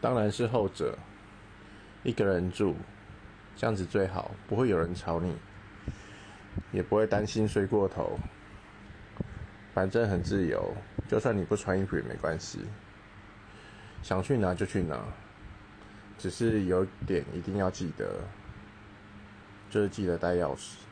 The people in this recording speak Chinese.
当然是后者一个人住这样子最好不会有人吵你也不会担心睡过头反正很自由就算你不穿衣服也没关系想去哪就去哪只是有点一定要记得就是记得带钥匙。